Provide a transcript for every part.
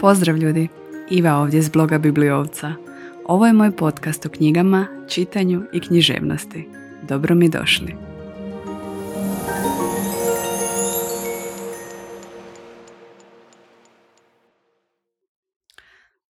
Pozdrav ljudi, Iva ovdje s bloga Bibliovca. Ovo je moj podcast o knjigama, čitanju i književnosti. Dobro mi došli.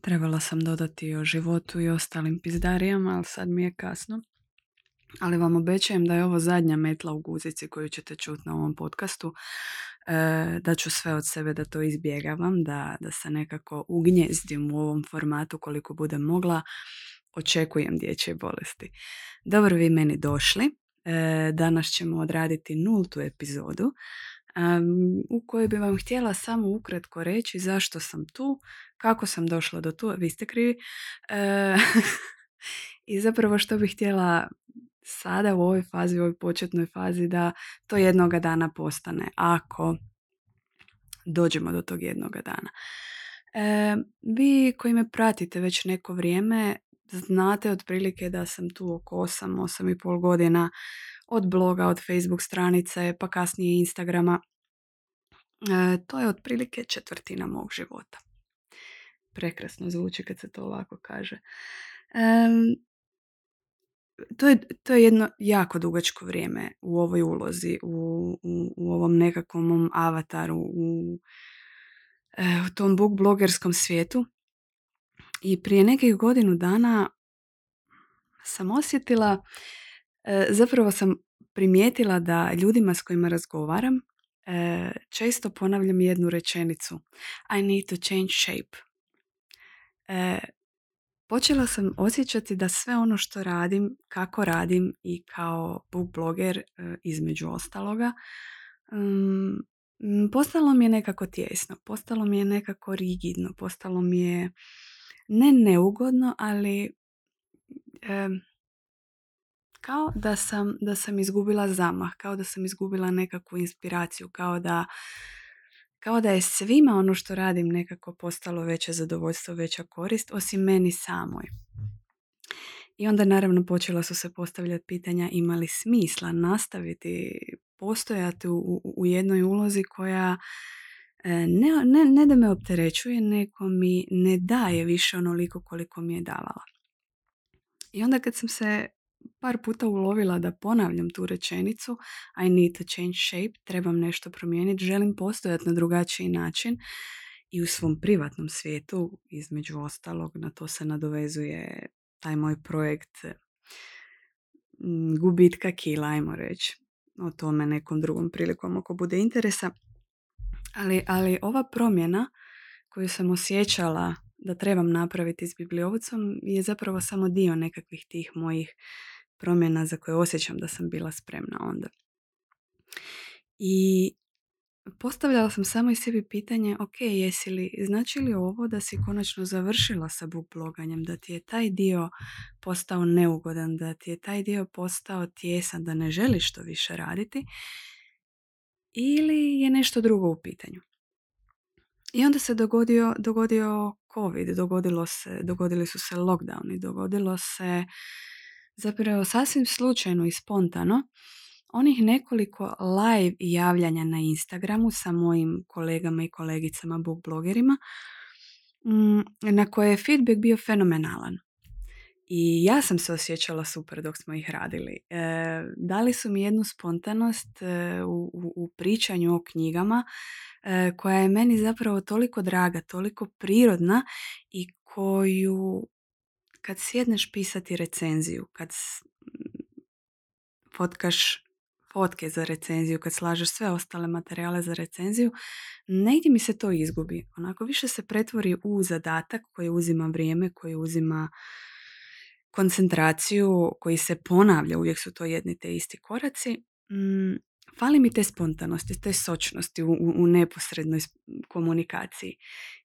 Trebala sam dodati o životu i ostalim pizdarijama, ali sad mi je kasno. Ali vam obećajem da je ovo zadnja metla u guzici koju ćete čuti na ovom podcastu. E, da ću sve od sebe da to izbjegavam, da, da se nekako ugnjezdim u ovom formatu koliko budem mogla. Očekujem dječje bolesti. Dobro vi meni došli. E, danas ćemo odraditi nultu epizodu u kojoj bi vam htjela samo ukratko reći zašto sam tu, kako sam došla do tu, vi ste krivi. E, I zapravo što bih htjela sada u ovoj fazi, u ovoj početnoj fazi da to jednoga dana postane ako dođemo do tog jednoga dana. E, vi koji me pratite već neko vrijeme znate otprilike da sam tu oko 8, 8 i pol godina od bloga, od Facebook stranice, pa kasnije Instagrama. E, to je otprilike četvrtina mog života. Prekrasno zvuči kad se to ovako kaže. E, to je, to je jedno jako dugačko vrijeme u ovoj ulozi, u, u, u ovom nekakvom avataru, u, e, u tom book blogerskom svijetu. I prije nekih godinu dana sam osjetila, e, zapravo sam primijetila da ljudima s kojima razgovaram e, često ponavljam jednu rečenicu. I need to change shape počela sam osjećati da sve ono što radim, kako radim i kao book bloger e, između ostaloga, mm, postalo mi je nekako tjesno, postalo mi je nekako rigidno, postalo mi je ne neugodno, ali kao da sam, da sam izgubila zamah, kao da sam izgubila nekakvu inspiraciju, kao da kao da je svima ono što radim nekako postalo veće zadovoljstvo, veća korist, osim meni samoj. I onda naravno počela su se postavljati pitanja ima li smisla nastaviti postojati u, u jednoj ulozi koja e, ne, ne, ne da me opterećuje, nego mi ne daje više onoliko koliko mi je davala. I onda kad sam se par puta ulovila da ponavljam tu rečenicu I need to change shape, trebam nešto promijeniti, želim postojati na drugačiji način i u svom privatnom svijetu, između ostalog, na to se nadovezuje taj moj projekt mm, gubitka kila, ajmo reći. O tome nekom drugom prilikom ako bude interesa. Ali, ali ova promjena koju sam osjećala da trebam napraviti s bibliovcom je zapravo samo dio nekakvih tih mojih promjena za koje osjećam da sam bila spremna onda. I postavljala sam samo i sebi pitanje, ok, jesi li, znači li ovo da si konačno završila sa book bloganjem, da ti je taj dio postao neugodan, da ti je taj dio postao tjesan, da ne želiš to više raditi, ili je nešto drugo u pitanju. I onda se dogodio, dogodio COVID, dogodilo se, dogodili su se lockdowni, dogodilo se zapravo sasvim slučajno i spontano onih nekoliko live javljanja na Instagramu sa mojim kolegama i kolegicama book blogerima mm, na koje je feedback bio fenomenalan. I ja sam se osjećala super dok smo ih radili. E, dali su mi jednu spontanost e, u, u, pričanju o knjigama e, koja je meni zapravo toliko draga, toliko prirodna i koju kad sjedneš pisati recenziju, kad fotkaš fotke za recenziju, kad slažeš sve ostale materijale za recenziju, negdje mi se to izgubi. Onako više se pretvori u zadatak koji uzima vrijeme, koji uzima koncentraciju, koji se ponavlja, uvijek su to jedni te isti koraci. Mm, fali mi te spontanosti, te sočnosti u, u, u neposrednoj komunikaciji.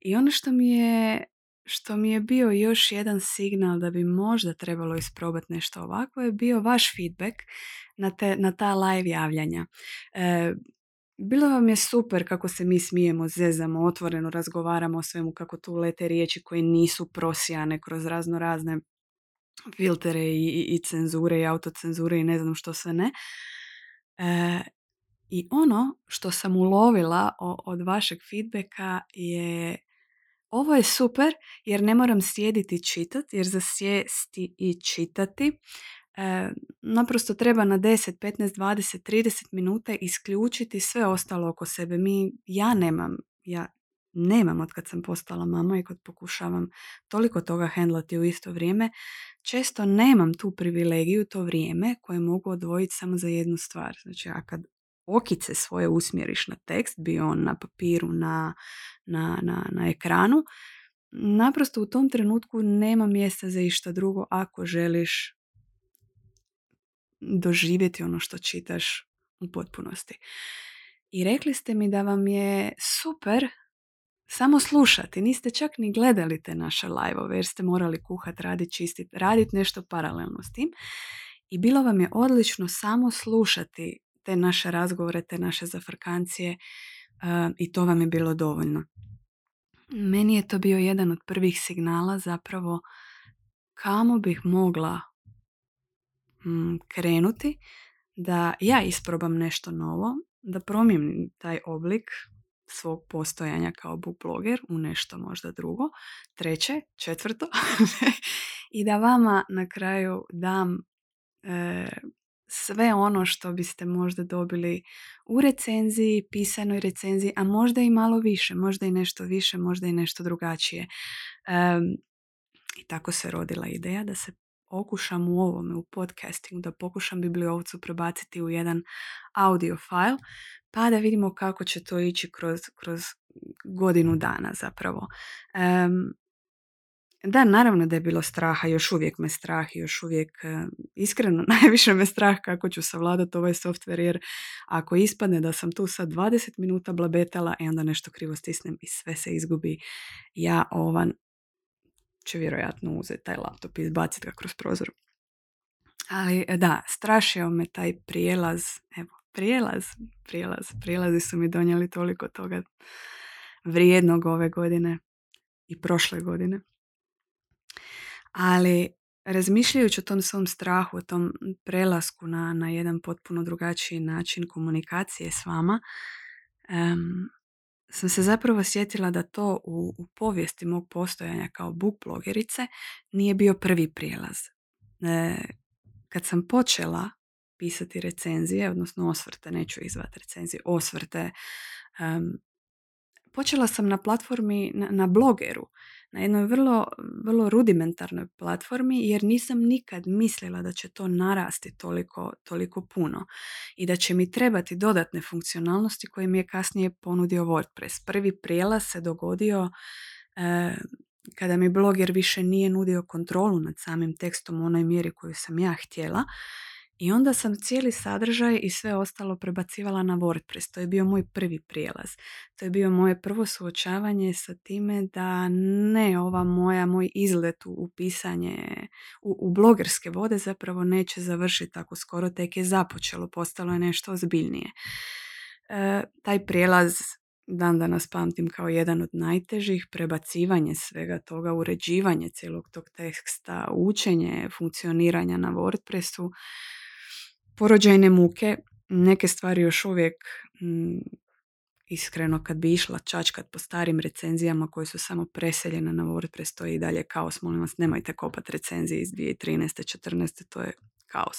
I ono što mi je što mi je bio još jedan signal da bi možda trebalo isprobati nešto ovako je bio vaš feedback na, te, na ta live javljanja. E, bilo vam je super kako se mi smijemo, zezamo, otvoreno razgovaramo o svemu, kako tu lete riječi koje nisu prosijane kroz razno razne filtere i, i, cenzure i autocenzure i ne znam što sve ne. E, I ono što sam ulovila od vašeg feedbacka je ovo je super jer ne moram sjediti i čitati, jer za sjesti i čitati e, naprosto treba na 10, 15, 20, 30 minuta isključiti sve ostalo oko sebe. Mi, ja nemam, ja nemam od kad sam postala mama i kad pokušavam toliko toga hendlati u isto vrijeme, često nemam tu privilegiju, to vrijeme koje mogu odvojiti samo za jednu stvar. Znači, a kad okice svoje usmjeriš na tekst, bio on na papiru, na, na, na, na ekranu, naprosto u tom trenutku nema mjesta za išta drugo ako želiš doživjeti ono što čitaš u potpunosti. I rekli ste mi da vam je super samo slušati. Niste čak ni gledali te naše live jer ste morali kuhat, raditi, čistiti, raditi nešto paralelno s tim. I bilo vam je odlično samo slušati te naše razgovore, te naše zafrkancije i to vam je bilo dovoljno. Meni je to bio jedan od prvih signala zapravo kamo bih mogla mm, krenuti da ja isprobam nešto novo, da promijenim taj oblik svog postojanja kao book blogger u nešto možda drugo, treće, četvrto i da vama na kraju dam e, sve ono što biste možda dobili u recenziji, pisanoj recenziji, a možda i malo više, možda i nešto više, možda i nešto drugačije. I tako se rodila ideja da se okušam u ovome, u podcastingu, da pokušam bibliovcu prebaciti u jedan audio file, pa da vidimo kako će to ići kroz, kroz godinu dana zapravo. Da, naravno da je bilo straha, još uvijek me strah još uvijek, e, iskreno, najviše me strah kako ću savladati ovaj softver, jer ako ispadne da sam tu sad 20 minuta blabetala i onda nešto krivo stisnem i sve se izgubi, ja ovan će vjerojatno uzeti taj laptop i izbaciti ga kroz prozor. Ali e, da, strašio me taj prijelaz, evo, prijelaz, prijelaz, prijelazi su mi donijeli toliko toga vrijednog ove godine i prošle godine. Ali razmišljajući o tom svom strahu, o tom prelasku na, na jedan potpuno drugačiji način komunikacije s vama, um, sam se zapravo sjetila da to u, u povijesti mog postojanja kao book blogerice nije bio prvi prijelaz. E, kad sam počela pisati recenzije, odnosno osvrte, neću izvati recenzije, osvrte, počela sam na platformi, na, na blogeru, na jednoj vrlo, vrlo rudimentarnoj platformi jer nisam nikad mislila da će to narasti toliko, toliko puno i da će mi trebati dodatne funkcionalnosti koje mi je kasnije ponudio WordPress. Prvi prijelaz se dogodio e, kada mi bloger više nije nudio kontrolu nad samim tekstom u onoj mjeri koju sam ja htjela i onda sam cijeli sadržaj i sve ostalo prebacivala na WordPress. To je bio moj prvi prijelaz. To je bio moje prvo suočavanje sa time da ne ova moja, moj izlet u pisanje u, u blogerske vode zapravo neće završiti tako skoro, tek je započelo, postalo je nešto ozbiljnije. E, taj prijelaz dan danas pamtim kao jedan od najtežih, prebacivanje svega toga, uređivanje cijelog tog teksta, učenje funkcioniranja na WordPressu, porođajne muke, neke stvari još uvijek mm, iskreno kad bi išla čačkat po starim recenzijama koje su samo preseljene na WordPress, to je i dalje kaos, molim vas nemojte kopat recenzije iz 2013. 14. to je kaos.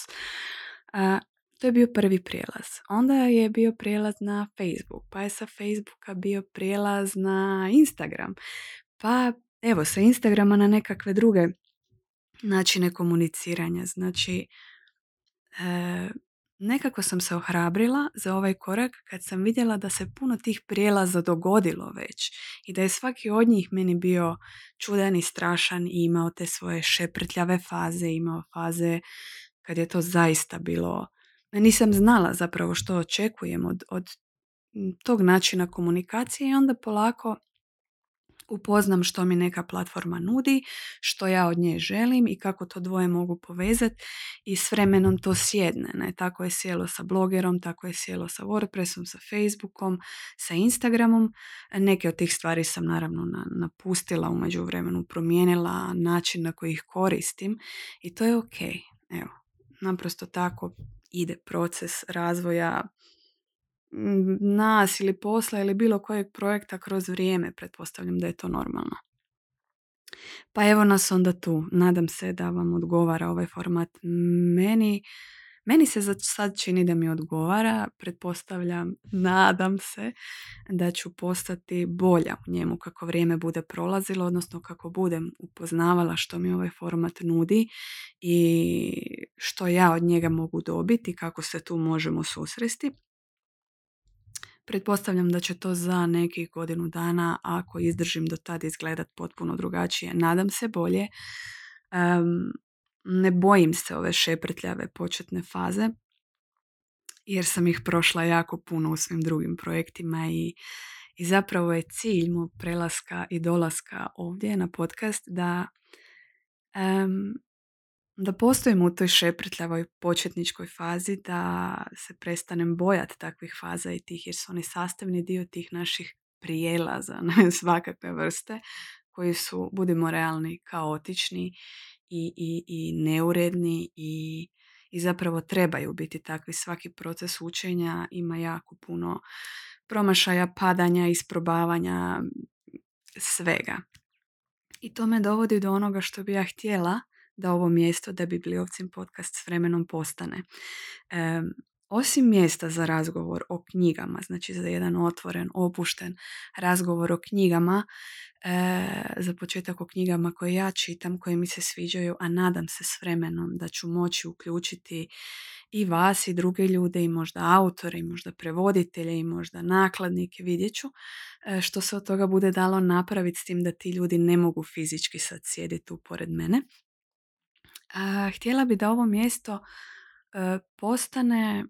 A, to je bio prvi prijelaz. Onda je bio prijelaz na Facebook, pa je sa Facebooka bio prijelaz na Instagram, pa evo sa Instagrama na nekakve druge načine komuniciranja. Znači, e, nekako sam se ohrabrila za ovaj korak kad sam vidjela da se puno tih prijelaza dogodilo već i da je svaki od njih meni bio čudan i strašan i imao te svoje šeprtljave faze, imao faze kad je to zaista bilo nisam znala zapravo što očekujem od, od tog načina komunikacije i onda polako upoznam što mi neka platforma nudi, što ja od nje želim i kako to dvoje mogu povezati i s vremenom to sjedne. Ne? Tako je sjelo sa blogerom, tako je sjelo sa WordPressom, sa Facebookom, sa Instagramom. Neke od tih stvari sam naravno napustila, umeđu vremenu promijenila način na koji ih koristim i to je ok. Evo, naprosto tako ide proces razvoja nas ili posla ili bilo kojeg projekta kroz vrijeme, pretpostavljam da je to normalno. Pa evo nas onda tu. Nadam se da vam odgovara ovaj format. Meni meni se za sad čini da mi odgovara, pretpostavljam, nadam se da ću postati bolja u njemu kako vrijeme bude prolazilo, odnosno kako budem upoznavala što mi ovaj format nudi i što ja od njega mogu dobiti, kako se tu možemo susresti. Pretpostavljam da će to za nekih godinu dana, ako izdržim do tada izgledat potpuno drugačije. Nadam se bolje ne bojim se ove šeprtljave početne faze jer sam ih prošla jako puno u svim drugim projektima i, i zapravo je cilj mog prelaska i dolaska ovdje na podcast da um, da postojim u toj šeprtljavoj početničkoj fazi, da se prestanem bojati takvih faza i tih, jer su oni sastavni dio tih naših prijelaza na svakakve vrste, koji su, budimo realni, kaotični i, i, i neuredni i, i zapravo trebaju biti takvi. Svaki proces učenja ima jako puno promašaja, padanja, isprobavanja, svega. I to me dovodi do onoga što bi ja htjela da ovo mjesto, da Bibliovcin podcast s vremenom postane. osim mjesta za razgovor o knjigama, znači za jedan otvoren, opušten razgovor o knjigama, e, za početak o knjigama koje ja čitam, koje mi se sviđaju, a nadam se s vremenom da ću moći uključiti i vas i druge ljude i možda autore i možda prevoditelje i možda nakladnike, vidjet ću e, što se od toga bude dalo napraviti s tim da ti ljudi ne mogu fizički sad sjediti tu pored mene. Htjela bi da ovo mjesto e, postane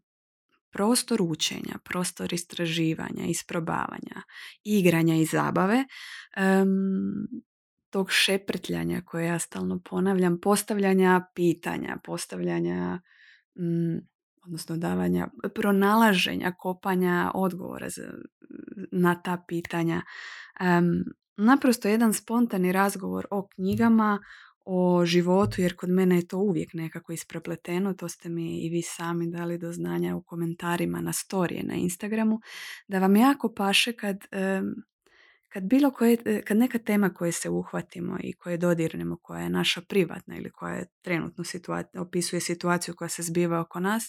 prostor učenja, prostor istraživanja, isprobavanja, igranja i zabave, tog šeprtljanja koje ja stalno ponavljam, postavljanja pitanja, postavljanja, odnosno davanja, pronalaženja, kopanja odgovora na ta pitanja. naprosto jedan spontani razgovor o knjigama, o životu, jer kod mene je to uvijek nekako isprepleteno, to ste mi i vi sami dali do znanja u komentarima na storije na Instagramu, da vam jako paše kad, kad bilo koje, kad neka tema koje se uhvatimo i koje dodirnemo, koja je naša privatna ili koja je trenutno situacija, opisuje situaciju koja se zbiva oko nas,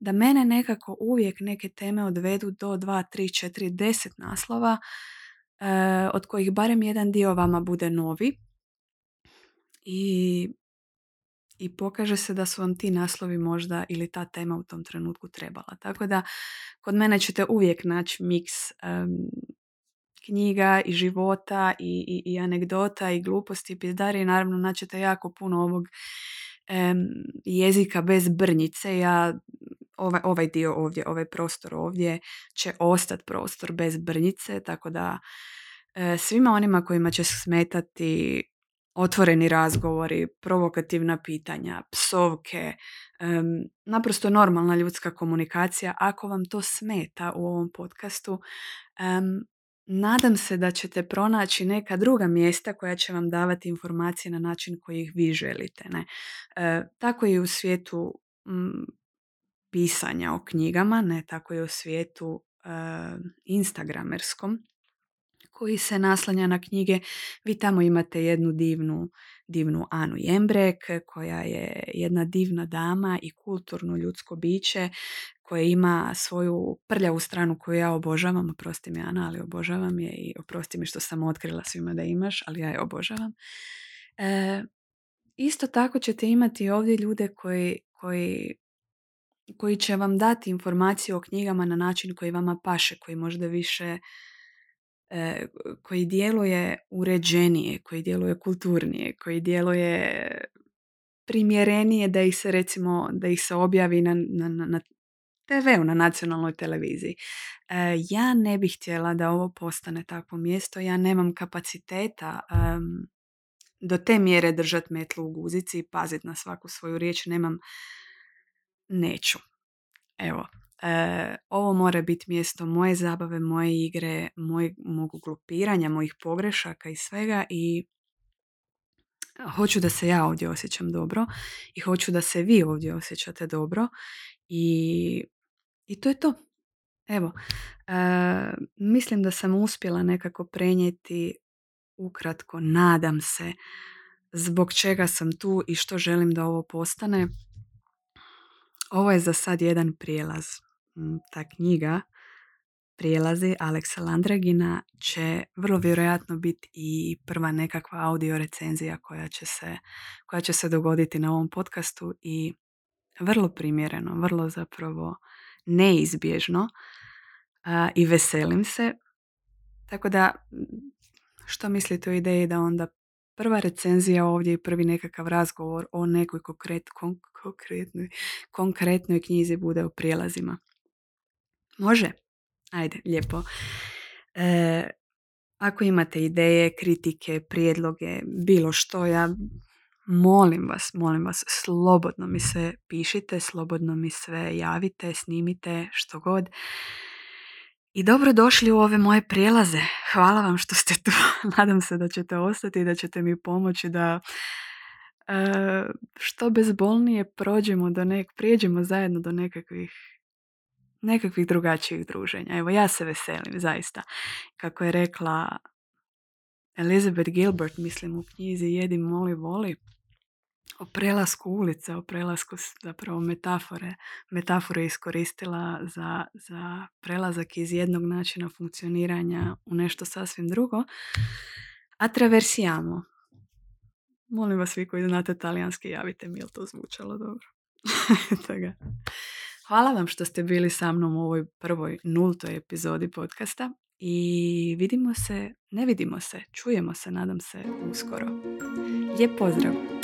da mene nekako uvijek neke teme odvedu do 2, 3, 4, 10 naslova, eh, od kojih barem jedan dio vama bude novi, i, i pokaže se da su vam ti naslovi možda ili ta tema u tom trenutku trebala. Tako da kod mene ćete uvijek naći miks knjiga i života i, i, i anegdota i gluposti i pizdari. Naravno naćete jako puno ovog jezika bez brnjice. Ja ovaj, ovaj dio ovdje, ovaj prostor ovdje će ostati prostor bez brnjice, tako da e, svima onima kojima će smetati otvoreni razgovori, provokativna pitanja, psovke, naprosto normalna ljudska komunikacija. Ako vam to smeta u ovom podcastu, nadam se da ćete pronaći neka druga mjesta koja će vam davati informacije na način koji ih vi želite. Ne? E, tako i u svijetu pisanja o knjigama, ne tako i u svijetu instagramerskom koji se naslanja na knjige. Vi tamo imate jednu divnu, divnu Anu Jembrek koja je jedna divna dama i kulturno ljudsko biće koje ima svoju prljavu stranu koju ja obožavam, oprosti mi Ana, ali obožavam je i oprosti mi što sam otkrila svima da imaš, ali ja je obožavam. E, isto tako ćete imati ovdje ljude koji, koji, koji će vam dati informacije o knjigama na način koji vama paše, koji možda više koji djeluje uređenije, koji djeluje kulturnije, koji djeluje primjerenije da ih se recimo, da ih se objavi na, na, na TV-u, na nacionalnoj televiziji. E, ja ne bih htjela da ovo postane takvo mjesto, ja nemam kapaciteta do te mjere držati metlu u guzici i paziti na svaku svoju riječ, nemam, neću. Evo, E, ovo mora biti mjesto moje zabave, moje igre, moj, mog glupiranja, mojih pogrešaka i svega i hoću da se ja ovdje osjećam dobro i hoću da se vi ovdje osjećate dobro i, i to je to. evo, e, mislim da sam uspjela nekako prenijeti ukratko, nadam se, zbog čega sam tu i što želim da ovo postane. Ovo je za sad jedan prijelaz. Mm, ta knjiga Prijelazi Aleksa Landragina će vrlo vjerojatno biti i prva nekakva audio recenzija koja će se, koja će se dogoditi na ovom podcastu i vrlo primjereno, vrlo zapravo neizbježno i veselim se. Tako da, što mislite o ideji da onda prva recenzija ovdje i prvi nekakav razgovor o nekoj konkret, konkretnoj, konkretnoj knjizi bude o prijelazima? Može? Ajde, lijepo. E, ako imate ideje, kritike, prijedloge, bilo što, ja molim vas, molim vas, slobodno mi se pišite, slobodno mi sve javite, snimite, što god. I dobro došli u ove moje prijelaze. Hvala vam što ste tu. Nadam se da ćete ostati i da ćete mi pomoći da e, što bezbolnije prođemo do nek, prijeđemo zajedno do nekakvih nekakvih drugačijih druženja. Evo, ja se veselim, zaista. Kako je rekla Elizabeth Gilbert, mislim u knjizi Jedi, moli, voli, o prelasku ulice, o prelasku zapravo metafore, metafore iskoristila za, za prelazak iz jednog načina funkcioniranja u nešto sasvim drugo. Attraversiamo. Molim vas vi koji znate talijanski, javite mi, je to zvučalo dobro. Hvala vam što ste bili sa mnom u ovoj prvoj nultoj epizodi podcasta i vidimo se, ne vidimo se, čujemo se, nadam se, uskoro. Lijep pozdrav!